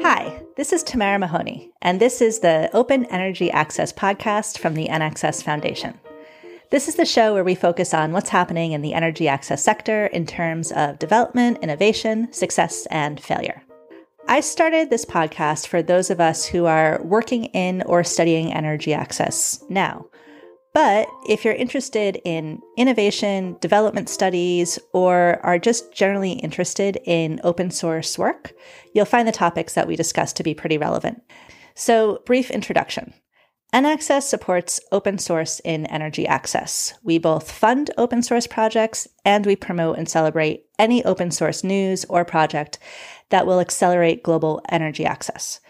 Hi, this is Tamara Mahoney, and this is the Open Energy Access podcast from the EnAccess Foundation. This is the show where we focus on what's happening in the energy access sector in terms of development, innovation, success, and failure. I started this podcast for those of us who are working in or studying energy access now but if you're interested in innovation, development studies, or are just generally interested in open source work, you'll find the topics that we discuss to be pretty relevant. So, brief introduction. EnAccess supports open source in energy access. We both fund open source projects and we promote and celebrate any open source news or project that will accelerate global energy access.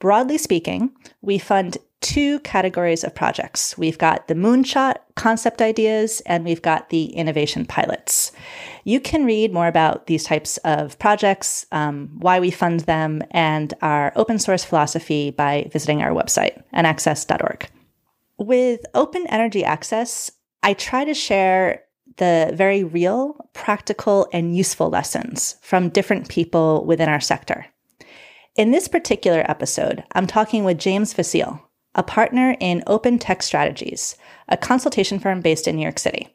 Broadly speaking, we fund two categories of projects. We've got the moonshot concept ideas and we've got the innovation pilots. You can read more about these types of projects, um, why we fund them, and our open source philosophy by visiting our website, enaccess.org. With open energy access, I try to share the very real, practical, and useful lessons from different people within our sector. In this particular episode, I'm talking with James Vasile, a partner in Open Tech Strategies, a consultation firm based in New York City.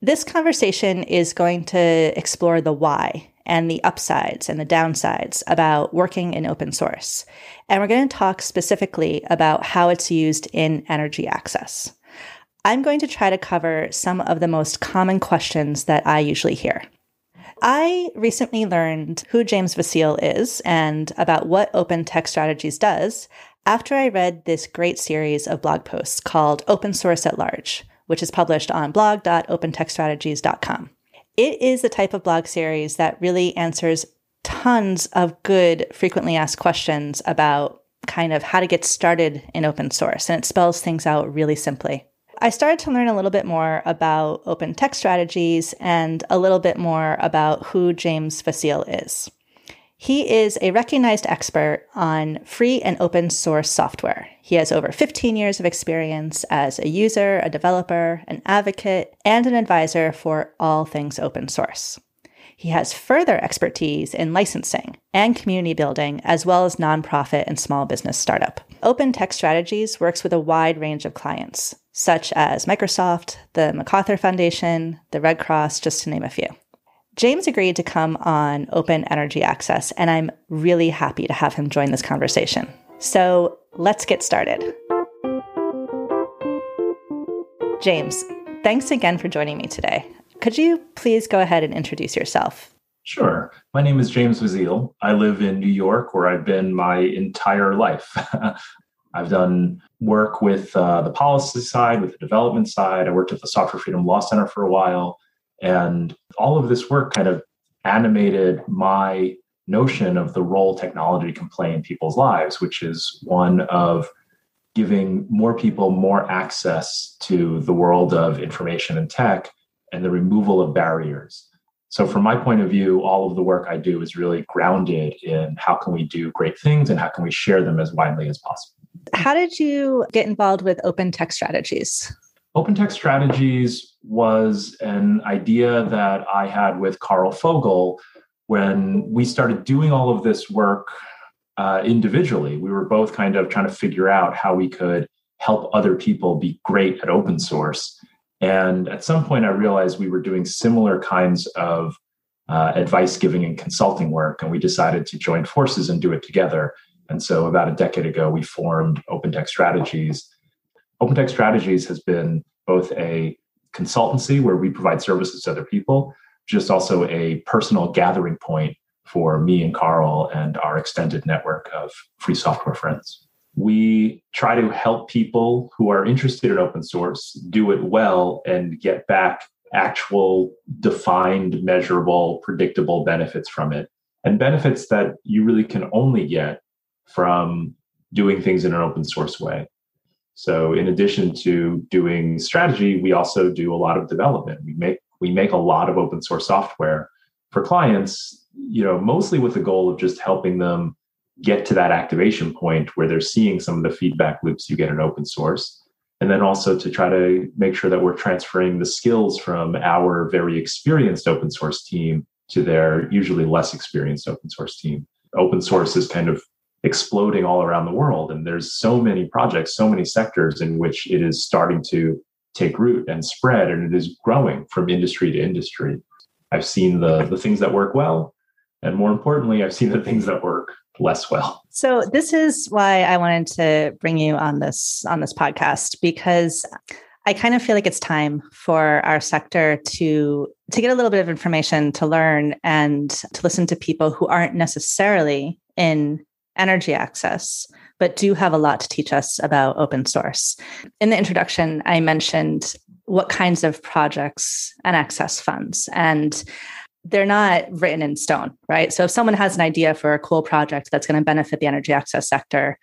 This conversation is going to explore the why and the upsides and the downsides about working in open source. And we're going to talk specifically about how it's used in energy access. I'm going to try to cover some of the most common questions that I usually hear. I recently learned who James Vasile is and about what Open Tech Strategies does after I read this great series of blog posts called Open Source at Large, which is published on blog.opentechstrategies.com. It is the type of blog series that really answers tons of good, frequently asked questions about kind of how to get started in open source, and it spells things out really simply. I started to learn a little bit more about open tech strategies and a little bit more about who James Vasile is. He is a recognized expert on free and open source software. He has over 15 years of experience as a user, a developer, an advocate, and an advisor for all things open source. He has further expertise in licensing and community building, as well as nonprofit and small business startup. Open Tech Strategies works with a wide range of clients, such as Microsoft, the MacArthur Foundation, the Red Cross, just to name a few. James agreed to come on Open Energy Access, and I'm really happy to have him join this conversation. So let's get started. James, thanks again for joining me today. Could you please go ahead and introduce yourself? Sure. My name is James Vasile. I live in New York, where I've been my entire life. I've done work with uh, the policy side, with the development side. I worked at the Software Freedom Law Center for a while. And all of this work kind of animated my notion of the role technology can play in people's lives, which is one of giving more people more access to the world of information and tech and the removal of barriers. So from my point of view, all of the work I do is really grounded in how can we do great things and how can we share them as widely as possible. How did you get involved with open tech strategies? Open Tech Strategies was an idea that I had with Karl Fogel when we started doing all of this work uh, individually. We were both kind of trying to figure out how we could help other people be great at open source. And at some point, I realized we were doing similar kinds of uh, advice giving and consulting work, and we decided to join forces and do it together. And so, about a decade ago, we formed Open Tech Strategies Open Tech Strategies has been both a consultancy where we provide services to other people, just also a personal gathering point for me and Karl and our extended network of free software friends. We try to help people who are interested in open source do it well and get back actual defined, measurable, predictable benefits from it. And benefits that you really can only get from doing things in an open source way. So in addition to doing strategy, we also do a lot of development. We make we make a lot of open source software for clients, you know, mostly with the goal of just helping them get to that activation point where they're seeing some of the feedback loops you get in open source. And then also to try to make sure that we're transferring the skills from our very experienced open source team to their usually less experienced open source team. Open source is kind of exploding all around the world. And there's so many projects, so many sectors in which it is starting to take root and spread, and it is growing from industry to industry. I've seen the, the things that work well. And more importantly, I've seen the things that work less well. So this is why I wanted to bring you on this on this podcast because I kind of feel like it's time for our sector to to get a little bit of information to learn and to listen to people who aren't necessarily in energy access but do have a lot to teach us about open source. In the introduction I mentioned what kinds of projects EnAccess funds and they're not written in stone, right? So if someone has an idea for a cool project that's going to benefit the energy access sector,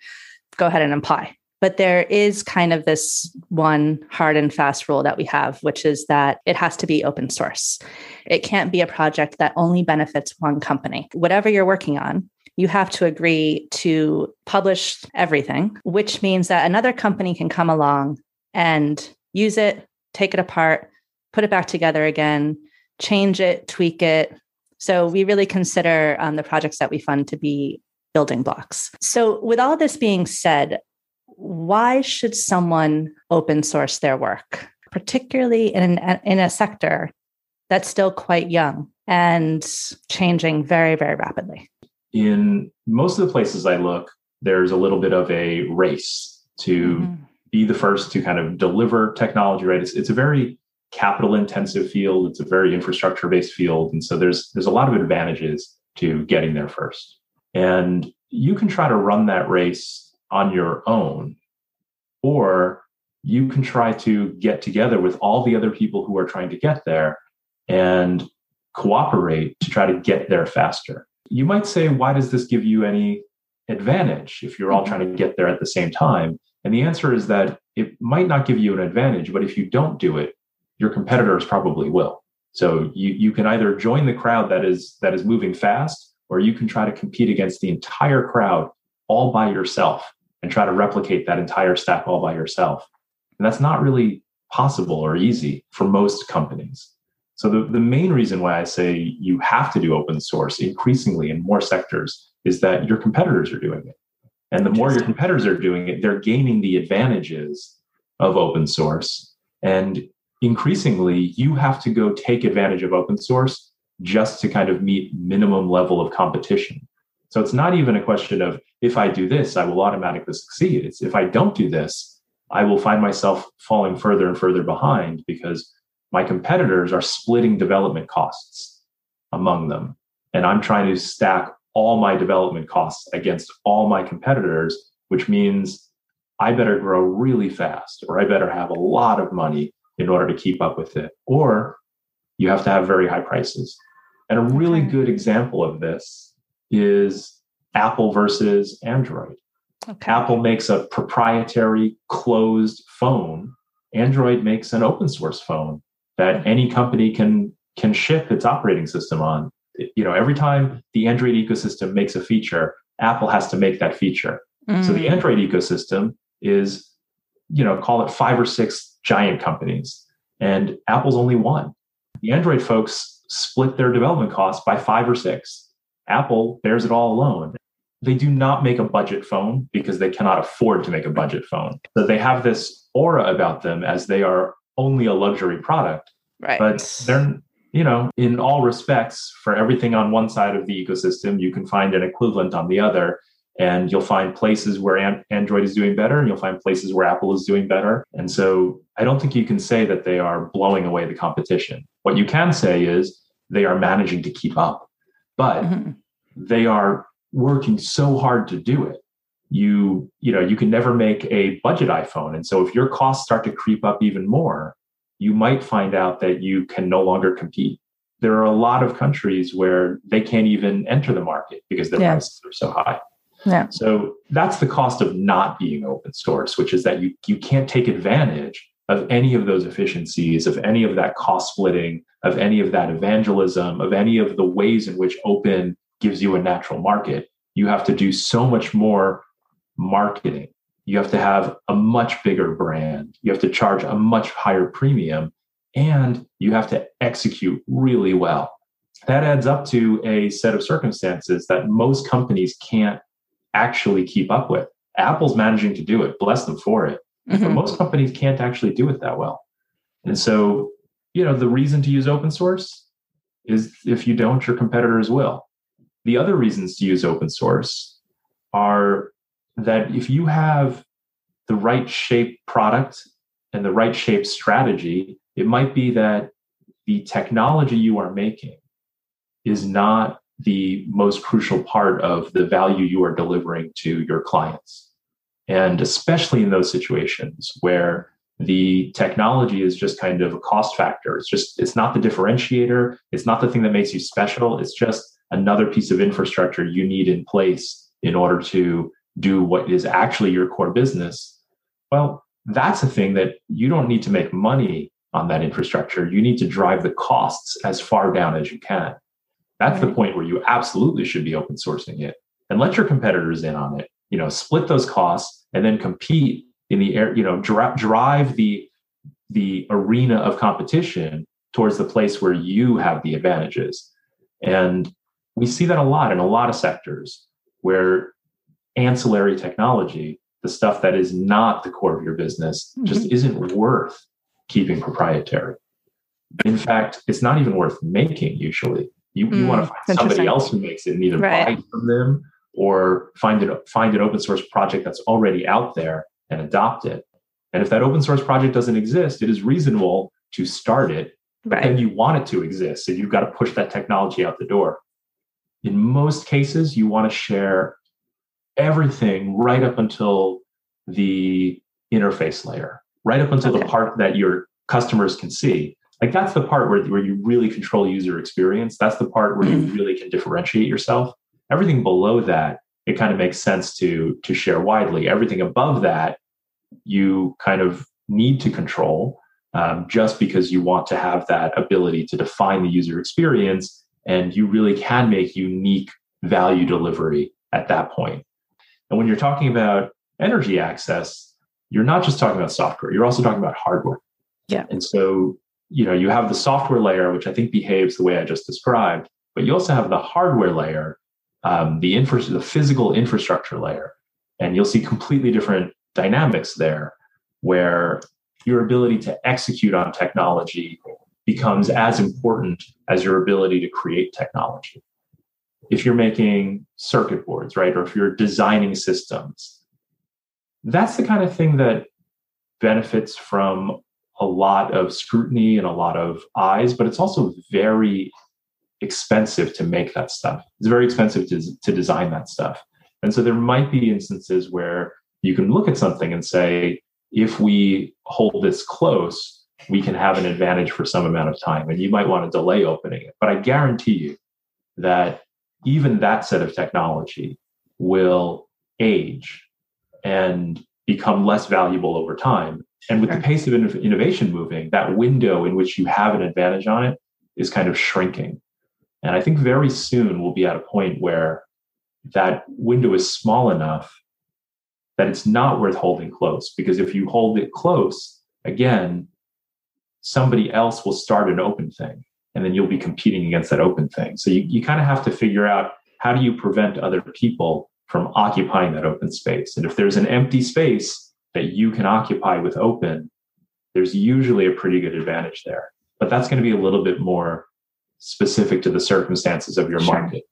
go ahead and apply. But there is kind of this one hard and fast rule that we have, which is that it has to be open source. It can't be a project that only benefits one company. Whatever you're working on, you have to agree to publish everything, which means that another company can come along and use it, take it apart, put it back together again, change it, tweak it. So we really consider um, the projects that we fund to be building blocks. So, with all this being said, why should someone open source their work, particularly in, an, in a sector that's still quite young and changing very, very rapidly? In most of the places I look, there's a little bit of a race to mm-hmm. be the first to kind of deliver technology, right? It's, it's a very capital intensive field. It's a very infrastructure based field. And so there's there's a lot of advantages to getting there first. And you can try to run that race on your own, or you can try to get together with all the other people who are trying to get there and cooperate to try to get there faster. You might say, why does this give you any advantage if you're all mm-hmm. trying to get there at the same time? And the answer is that it might not give you an advantage, but if you don't do it, your competitors probably will. So you, you can either join the crowd that is that is moving fast, or you can try to compete against the entire crowd all by yourself and try to replicate that entire stack all by yourself. And that's not really possible or easy for most companies. So the, the main reason why I say you have to do open source increasingly in more sectors is that your competitors are doing it. And the more your competitors are doing it, they're gaining the advantages of open source. And increasingly you have to go take advantage of open source just to kind of meet minimum level of competition. So it's not even a question of if I do this, I will automatically succeed. It's if I don't do this, I will find myself falling further and further behind because my competitors are splitting development costs among them. And I'm trying to stack all my development costs against all my competitors, which means I better grow really fast or I better have a lot of money in order to keep up with it. Or you have to have very high prices. And a really good example of this is Apple versus Android. Okay. Apple makes a proprietary closed phone. Android makes an open source phone that any company can can ship its operating system on. You know, every time the Android ecosystem makes a feature, Apple has to make that feature. Mm. So the mm. Android ecosystem is, you know, call it five or six giant companies, and Apple's only one. The Android folks split their development costs by five or six. Apple bears it all alone. They do not make a budget phone because they cannot afford to make a budget phone. So they have this aura about them as they are only a luxury product. Right. But they're, you know, in all respects, for everything on one side of the ecosystem, you can find an equivalent on the other and you'll find places where android is doing better and you'll find places where apple is doing better and so i don't think you can say that they are blowing away the competition what you can say is they are managing to keep up but mm-hmm. they are working so hard to do it you you know you can never make a budget iphone and so if your costs start to creep up even more you might find out that you can no longer compete there are a lot of countries where they can't even enter the market because their yeah. prices are so high yeah. So that's the cost of not being open source, which is that you, you can't take advantage of any of those efficiencies, of any of that cost splitting, of any of that evangelism, of any of the ways in which open gives you a natural market. You have to do so much more marketing. You have to have a much bigger brand. You have to charge a much higher premium and you have to execute really well. That adds up to a set of circumstances that most companies can't actually keep up with. Apple's managing to do it, bless them for it. Mm-hmm. But most companies can't actually do it that well. And so, you know, the reason to use open source is if you don't, your competitors will. The other reasons to use open source are that if you have the right shape product and the right shape strategy, it might be that the technology you are making is not the most crucial part of the value you are delivering to your clients. And especially in those situations where the technology is just kind of a cost factor. It's just, it's not the differentiator. It's not the thing that makes you special. It's just another piece of infrastructure you need in place in order to do what is actually your core business. Well, that's a thing that you don't need to make money on that infrastructure. You need to drive the costs as far down as you can. That's the point where you absolutely should be open sourcing it and let your competitors in on it. You know, split those costs and then compete in the air. You know, dri- drive the the arena of competition towards the place where you have the advantages. And we see that a lot in a lot of sectors where ancillary technology, the stuff that is not the core of your business, mm-hmm. just isn't worth keeping proprietary. In fact, it's not even worth making usually. You, mm, you want to find somebody else who makes it and either right. buy it from them or find it find an open source project that's already out there and adopt it. And if that open source project doesn't exist, it is reasonable to start it, but right. then you want it to exist. So you've got to push that technology out the door. In most cases, you want to share everything right up until the interface layer, right up until okay. the part that your customers can see. Like that's the part where, where you really control user experience. That's the part where mm-hmm. you really can differentiate yourself. Everything below that, it kind of makes sense to to share widely. Everything above that, you kind of need to control um, just because you want to have that ability to define the user experience and you really can make unique value delivery at that point. And when you're talking about energy access, you're not just talking about software, you're also talking about hardware. Yeah. And so, you know, you have the software layer, which I think behaves the way I just described, but you also have the hardware layer, um, the infra- the physical infrastructure layer. And you'll see completely different dynamics there where your ability to execute on technology becomes as important as your ability to create technology. If you're making circuit boards, right, or if you're designing systems, that's the kind of thing that benefits from a lot of scrutiny and a lot of eyes, but it's also very expensive to make that stuff. It's very expensive to, to design that stuff. And so there might be instances where you can look at something and say, if we hold this close, we can have an advantage for some amount of time. And you might want to delay opening it. But I guarantee you that even that set of technology will age and become less valuable over time. And with sure. the pace of innovation moving, that window in which you have an advantage on it is kind of shrinking. And I think very soon we'll be at a point where that window is small enough that it's not worth holding close. Because if you hold it close, again, somebody else will start an open thing and then you'll be competing against that open thing. So you, you kind of have to figure out how do you prevent other people from occupying that open space? And if there's an empty space that you can occupy with open, there's usually a pretty good advantage there. But that's going to be a little bit more specific to the circumstances of your sure. market.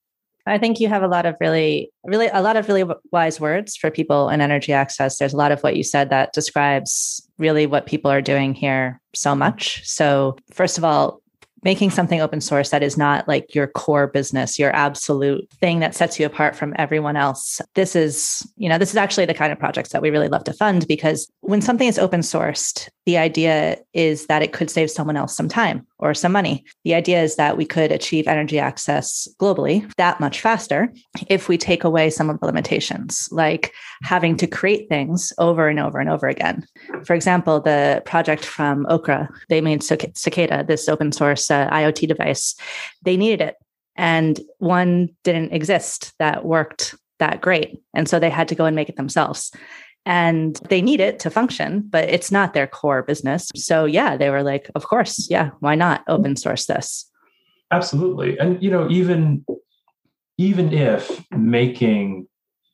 I think you have a lot of really, really, a lot of really wise words for people in energy access. There's a lot of what you said that describes really what people are doing here so much. So, first of all, making something open source that is not like your core business, your absolute thing that sets you apart from everyone else. This is, you know, this is actually the kind of projects that we really love to fund because when something is open sourced, the idea is that it could save someone else some time or some money. The idea is that we could achieve energy access globally that much faster if we take away some of the limitations, like having to create things over and over and over again. For example, the project from Okra, they made Cicada, this open source IoT device. They needed it. And one didn't exist that worked that great. And so they had to go and make it themselves and they need it to function, but it's not their core business. So, yeah, they were like, of course, yeah, why not open source this? Absolutely. And, you know, even even if making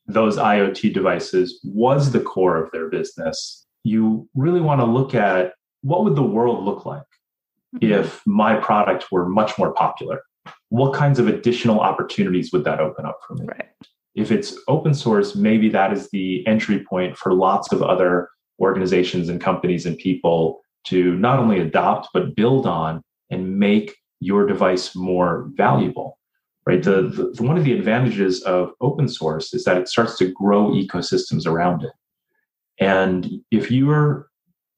those IoT devices was the core of their business, you really want to look at what would the world look like mm-hmm. if my product were much more popular? What kinds of additional opportunities would that open up for me? Right. If it's open source, maybe that is the entry point for lots of other organizations and companies and people to not only adopt but build on and make your device more valuable right the, the, one of the advantages of open source is that it starts to grow ecosystems around it and if your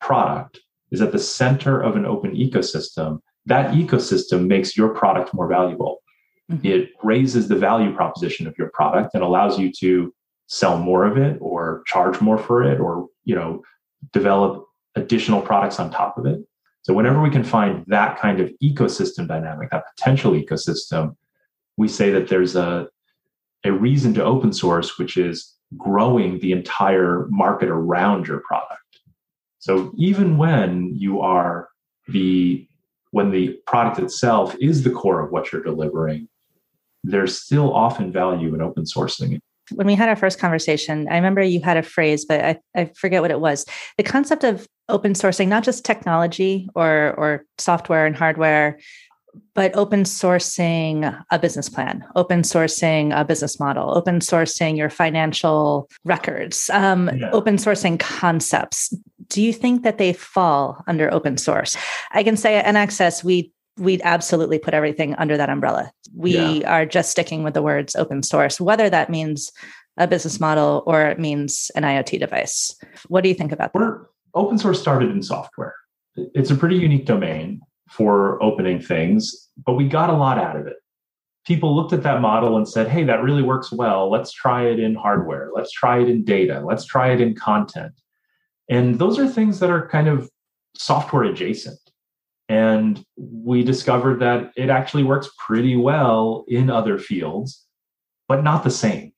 product is at the center of an open ecosystem that ecosystem makes your product more valuable mm-hmm. it raises the value proposition of your product and allows you to sell more of it or charge more for it or you know develop additional products on top of it. So whenever we can find that kind of ecosystem dynamic, that potential ecosystem, we say that there's a a reason to open source, which is growing the entire market around your product. So even when you are the when the product itself is the core of what you're delivering, there's still often value in open sourcing it when we had our first conversation, I remember you had a phrase, but I, I forget what it was. The concept of open sourcing, not just technology or or software and hardware, but open sourcing a business plan, open sourcing a business model, open sourcing your financial records, um, yeah. open sourcing concepts. Do you think that they fall under open source? I can say at EnAccess, we we'd absolutely put everything under that umbrella. We yeah. are just sticking with the words open source, whether that means a business model or it means an IoT device. What do you think about that? We're, open source started in software. It's a pretty unique domain for opening things, but we got a lot out of it. People looked at that model and said, hey, that really works well. Let's try it in hardware. Let's try it in data. Let's try it in content. And those are things that are kind of software adjacent. And we discovered that it actually works pretty well in other fields, but not the same.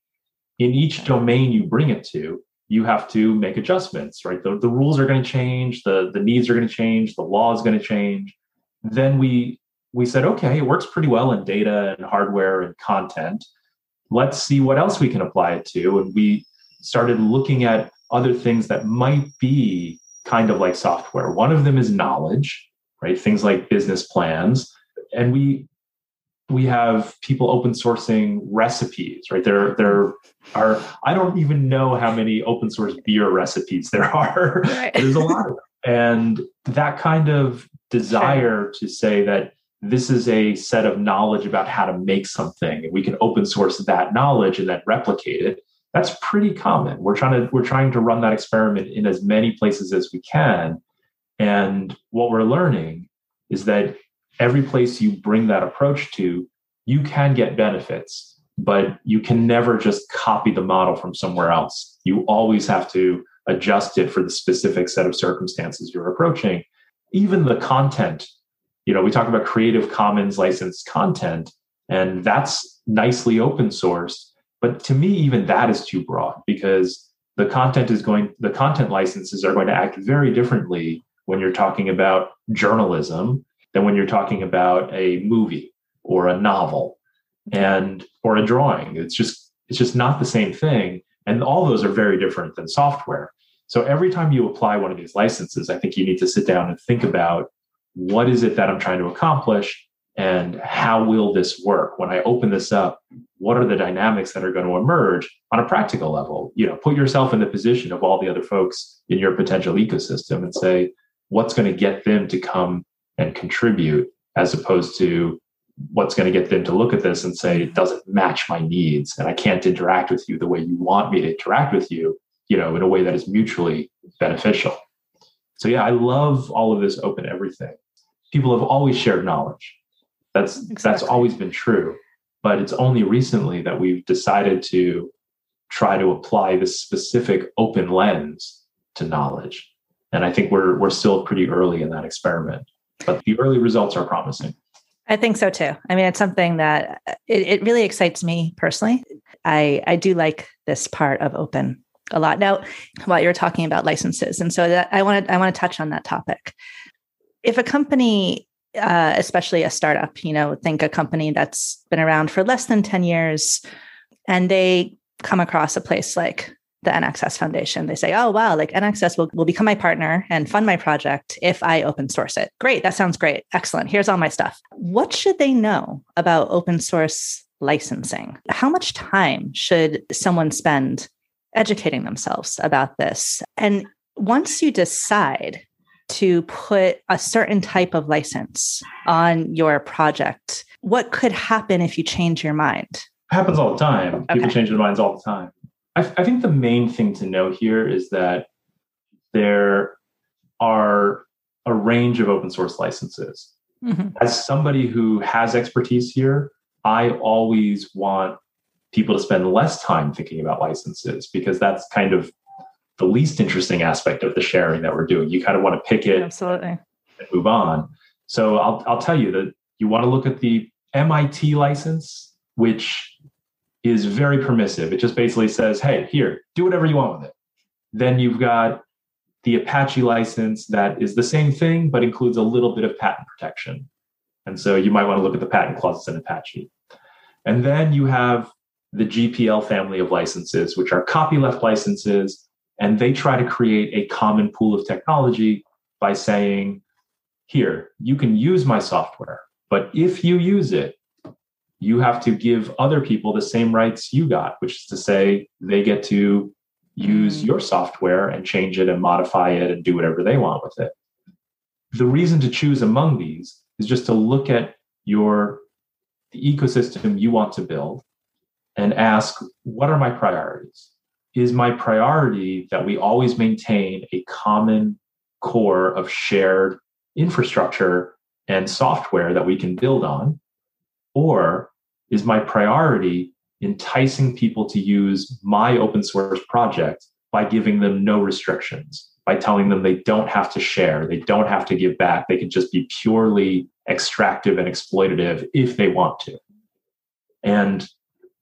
In each domain you bring it to, you have to make adjustments, right? The, the rules are going to change, the, the needs are going to change, the law is going to change. Then we we said, okay, it works pretty well in data and hardware and content. Let's see what else we can apply it to. And we started looking at other things that might be kind of like software. One of them is knowledge right? Things like business plans. And we we have people open sourcing recipes, right? There there are I don't even know how many open source beer recipes there are. Right. There's a lot of them. And that kind of desire sure. to say that this is a set of knowledge about how to make something and we can open source that knowledge and then replicate it that's pretty common we're trying to we're trying to run that experiment in as many places as we can and what we're learning is that every place you bring that approach to, you can get benefits, but you can never just copy the model from somewhere else. You always have to adjust it for the specific set of circumstances you're approaching. Even the content, you know, we talk about Creative Commons licensed content, and that's nicely open sourced. But to me, even that is too broad because the content is going, the content licenses are going to act very differently when you're talking about journalism than when you're talking about a movie or a novel and or a drawing. It's just it's just not the same thing. And all those are very different than software so every time you apply one of these licenses i think you need to sit down and think about what is it that i'm trying to accomplish and how will this work? When i open this up what are the dynamics that are going to emerge on a practical level? You know put yourself in the position of all the other folks in your potential ecosystem and say what's going to get them to come and contribute as opposed to what's going to get them to look at this and say it doesn't match my needs and i can't interact with you the way you want me to interact with you you know in a way that is mutually beneficial so yeah i love all of this open everything people have always shared knowledge that's exactly. that's always been true but it's only recently that we've decided to try to apply this specific open lens to knowledge and I think we're we're still pretty early in that experiment, but the early results are promising. I think so too. I mean, it's something that uh, it, it really excites me personally. I I do like this part of open a lot. Now, while you're talking about licenses, and so that I want to I want to touch on that topic. If a company, uh, especially a startup, you know, think a company that's been around for less than ten years, and they come across a place like the EnAccess Foundation. They say, oh, wow, like EnAccess will, will become my partner and fund my project if I open source it. Great. That sounds great. Excellent. Here's all my stuff. What should they know about open source licensing? How much time should someone spend educating themselves about this? And once you decide to put a certain type of license on your project, what could happen if you change your mind? It happens all the time. Okay. People change their minds all the time. I, I think the main thing to know here is that there are a range of open source licenses. Mm-hmm. As somebody who has expertise here, I always want people to spend less time thinking about licenses because that's kind of the least interesting aspect of the sharing that we're doing. You kind of want to pick it absolutely and move on. So I'll I'll tell you that you want to look at the MIT license, which is very permissive. It just basically says, hey, here, do whatever you want with it. Then you've got the Apache license that is the same thing, but includes a little bit of patent protection. And so you might want to look at the patent clauses in Apache. And then you have the GPL family of licenses, which are copyleft licenses. And they try to create a common pool of technology by saying, here, you can use my software, but if you use it, you have to give other people the same rights you got, which is to say, they get to use mm. your software and change it and modify it and do whatever they want with it. The reason to choose among these is just to look at your the ecosystem you want to build and ask, what are my priorities? Is my priority that we always maintain a common core of shared infrastructure and software that we can build on? Or is my priority enticing people to use my open source project by giving them no restrictions, by telling them they don't have to share, they don't have to give back, they can just be purely extractive and exploitative if they want to. And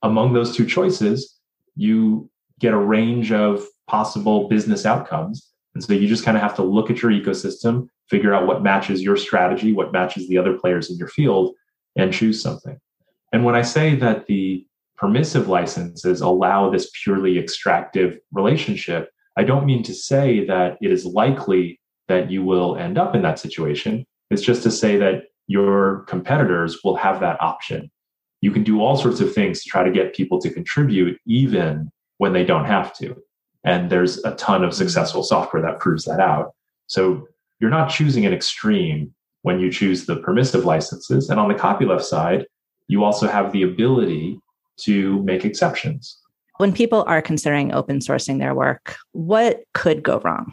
among those two choices, you get a range of possible business outcomes. And so you just kind of have to look at your ecosystem, figure out what matches your strategy, what matches the other players in your field, and choose something. And when I say that the permissive licenses allow this purely extractive relationship, I don't mean to say that it is likely that you will end up in that situation. It's just to say that your competitors will have that option. You can do all sorts of things to try to get people to contribute, even when they don't have to. And there's a ton of mm-hmm. successful software that proves that out. So you're not choosing an extreme when you choose the permissive licenses. And on the copyleft side, you also have the ability to make exceptions. When people are considering open sourcing their work, what could go wrong?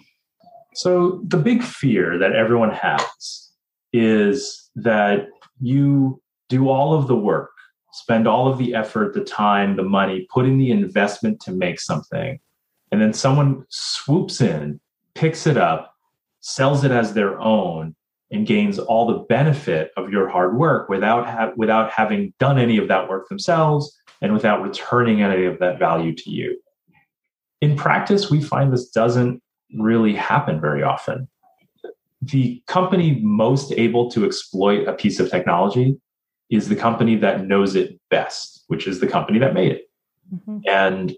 So, the big fear that everyone has is that you do all of the work, spend all of the effort, the time, the money, put in the investment to make something, and then someone swoops in, picks it up, sells it as their own, and gains all the benefit of your hard work without ha- without having done any of that work themselves and without returning any of that value to you. In practice, we find this doesn't really happen very often. The company most able to exploit a piece of technology is the company that knows it best, which is the company that made it. Mm-hmm. And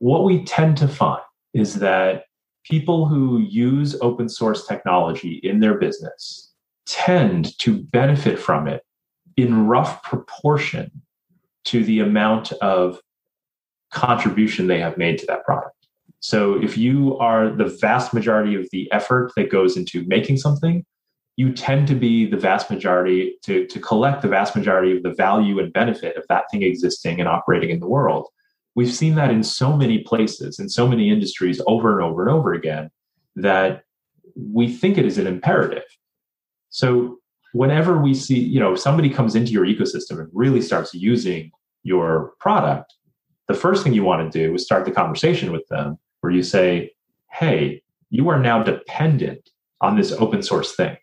what we tend to find is that people who use open source technology in their business tend to benefit from it in rough proportion to the amount of contribution they have made to that product. So if you are the vast majority of the effort that goes into making something, you tend to be the vast majority to, to collect the vast majority of the value and benefit of that thing existing and operating in the world. We've seen that in so many places, in so many industries over and over and over again, that we think it is an imperative. So whenever we see, you know, somebody comes into your ecosystem and really starts using your product, the first thing you want to do is start the conversation with them where you say, hey, you are now dependent on this open source thing.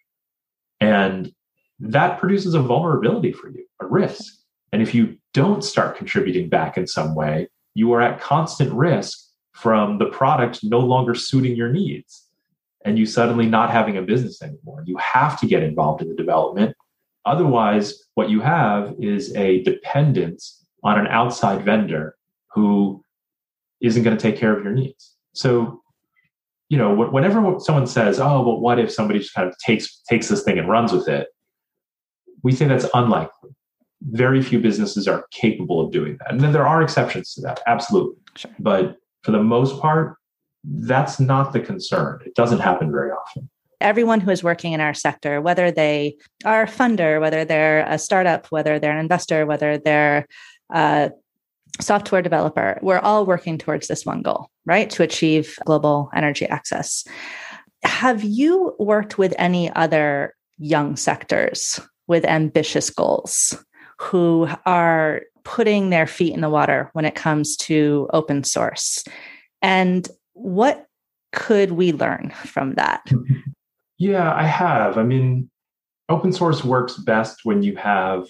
And that produces a vulnerability for you, a risk. And if you don't start contributing back in some way, you are at constant risk from the product no longer suiting your needs and you suddenly not having a business anymore. You have to get involved in the development. Otherwise, what you have is a dependence on an outside vendor who isn't going to take care of your needs. So, you know, whenever someone says, "Oh, but what if somebody just kind of takes takes this thing and runs with it?" We say that's unlikely. Very few businesses are capable of doing that, and then there are exceptions to that, absolutely. Sure. But for the most part, that's not the concern. It doesn't happen very often everyone who is working in our sector, whether they are a funder, whether they're a startup, whether they're an investor, whether they're a software developer, we're all working towards this one goal, right? To achieve global energy access. Have you worked with any other young sectors with ambitious goals who are putting their feet in the water when it comes to open source? And what could we learn from that? Yeah, I have. I mean, open source works best when you have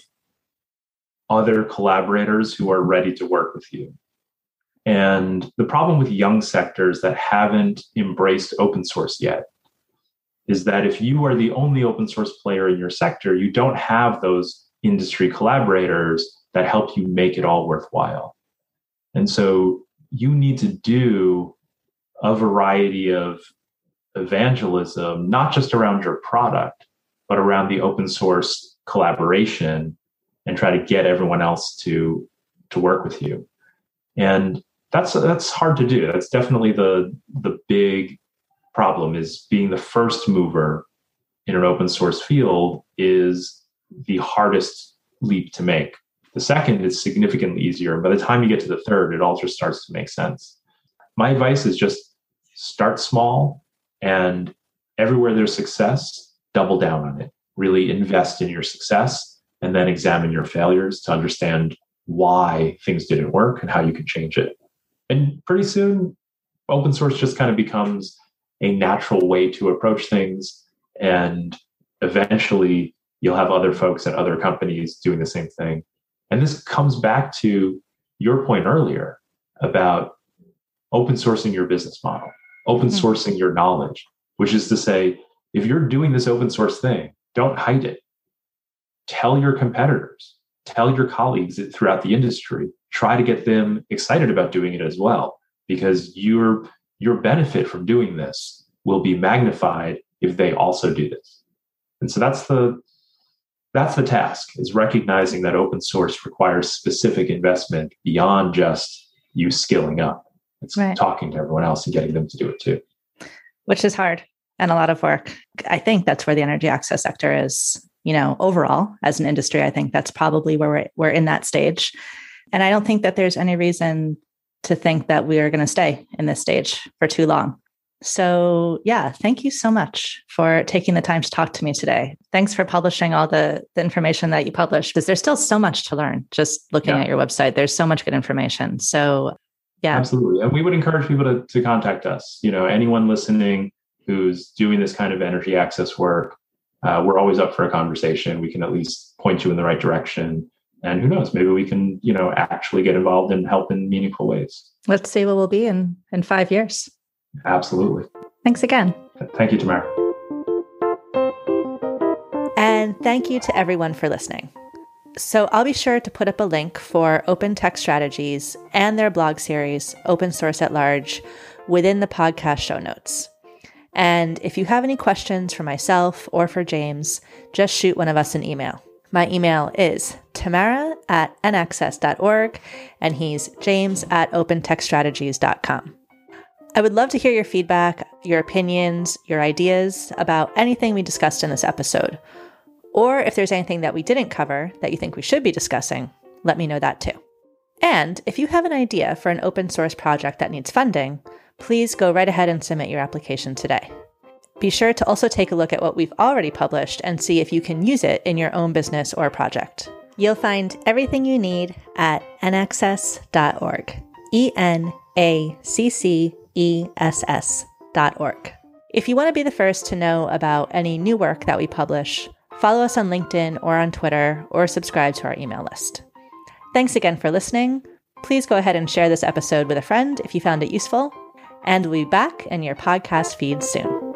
other collaborators who are ready to work with you. And the problem with young sectors that haven't embraced open source yet is that if you are the only open source player in your sector, you don't have those industry collaborators that help you make it all worthwhile. And so you need to do a variety of evangelism, not just around your product, but around the open source collaboration and try to get everyone else to to work with you. And that's that's hard to do. That's definitely the the big problem is being the first mover in an open source field is the hardest leap to make. The second is significantly easier. By the time you get to the third, it all just starts to make sense. My advice is just start small and everywhere there's success, double down on it. Really invest in your success and then examine your failures to understand why things didn't work and how you can change it. And pretty soon, open source just kind of becomes a natural way to approach things. And eventually, you'll have other folks at other companies doing the same thing. And this comes back to your point earlier about open sourcing your business model open mm-hmm. sourcing your knowledge, which is to say, if you're doing this open source thing, don't hide it. Tell your competitors, tell your colleagues throughout the industry, try to get them excited about doing it as well, because your your benefit from doing this will be magnified if they also do this. And so that's the that's the task is recognizing that open source requires specific investment beyond just you skilling up. It's right. talking to everyone else and getting them to do it too. Which is hard and a lot of work. I think that's where the energy access sector is, you know, overall as an industry. I think that's probably where we're, we're in that stage. And I don't think that there's any reason to think that we are going to stay in this stage for too long. So, yeah, thank you so much for taking the time to talk to me today. Thanks for publishing all the, the information that you published because there's still so much to learn just looking yeah. at your website. There's so much good information. So, yeah absolutely and we would encourage people to, to contact us you know anyone listening who's doing this kind of energy access work uh, we're always up for a conversation. We can at least point you in the right direction. And who knows maybe we can you know actually get involved and help in meaningful ways. Let's see what we'll be in in five years. Absolutely. Thanks again. Thank you tamara. And thank you to everyone for listening. So I'll be sure to put up a link for Open Tech Strategies and their blog series, Open Source at Large, within the podcast show notes. And if you have any questions for myself or for James, just shoot one of us an email. My email is tamara at enaccess.org, and he's james at opentechstrategies.com. I would love to hear your feedback, your opinions, your ideas about anything we discussed in this episode or if there's anything that we didn't cover that you think we should be discussing, let me know that too. And if you have an idea for an open source project that needs funding, please go right ahead and submit your application today. Be sure to also take a look at what we've already published and see if you can use it in your own business or project. You'll find everything you need at enaccess.org. E N A C C E S S.org. If you want to be the first to know about any new work that we publish, Follow us on LinkedIn or on Twitter, or subscribe to our email list. Thanks again for listening. Please go ahead and share this episode with a friend if you found it useful, and we'll be back in your podcast feed soon.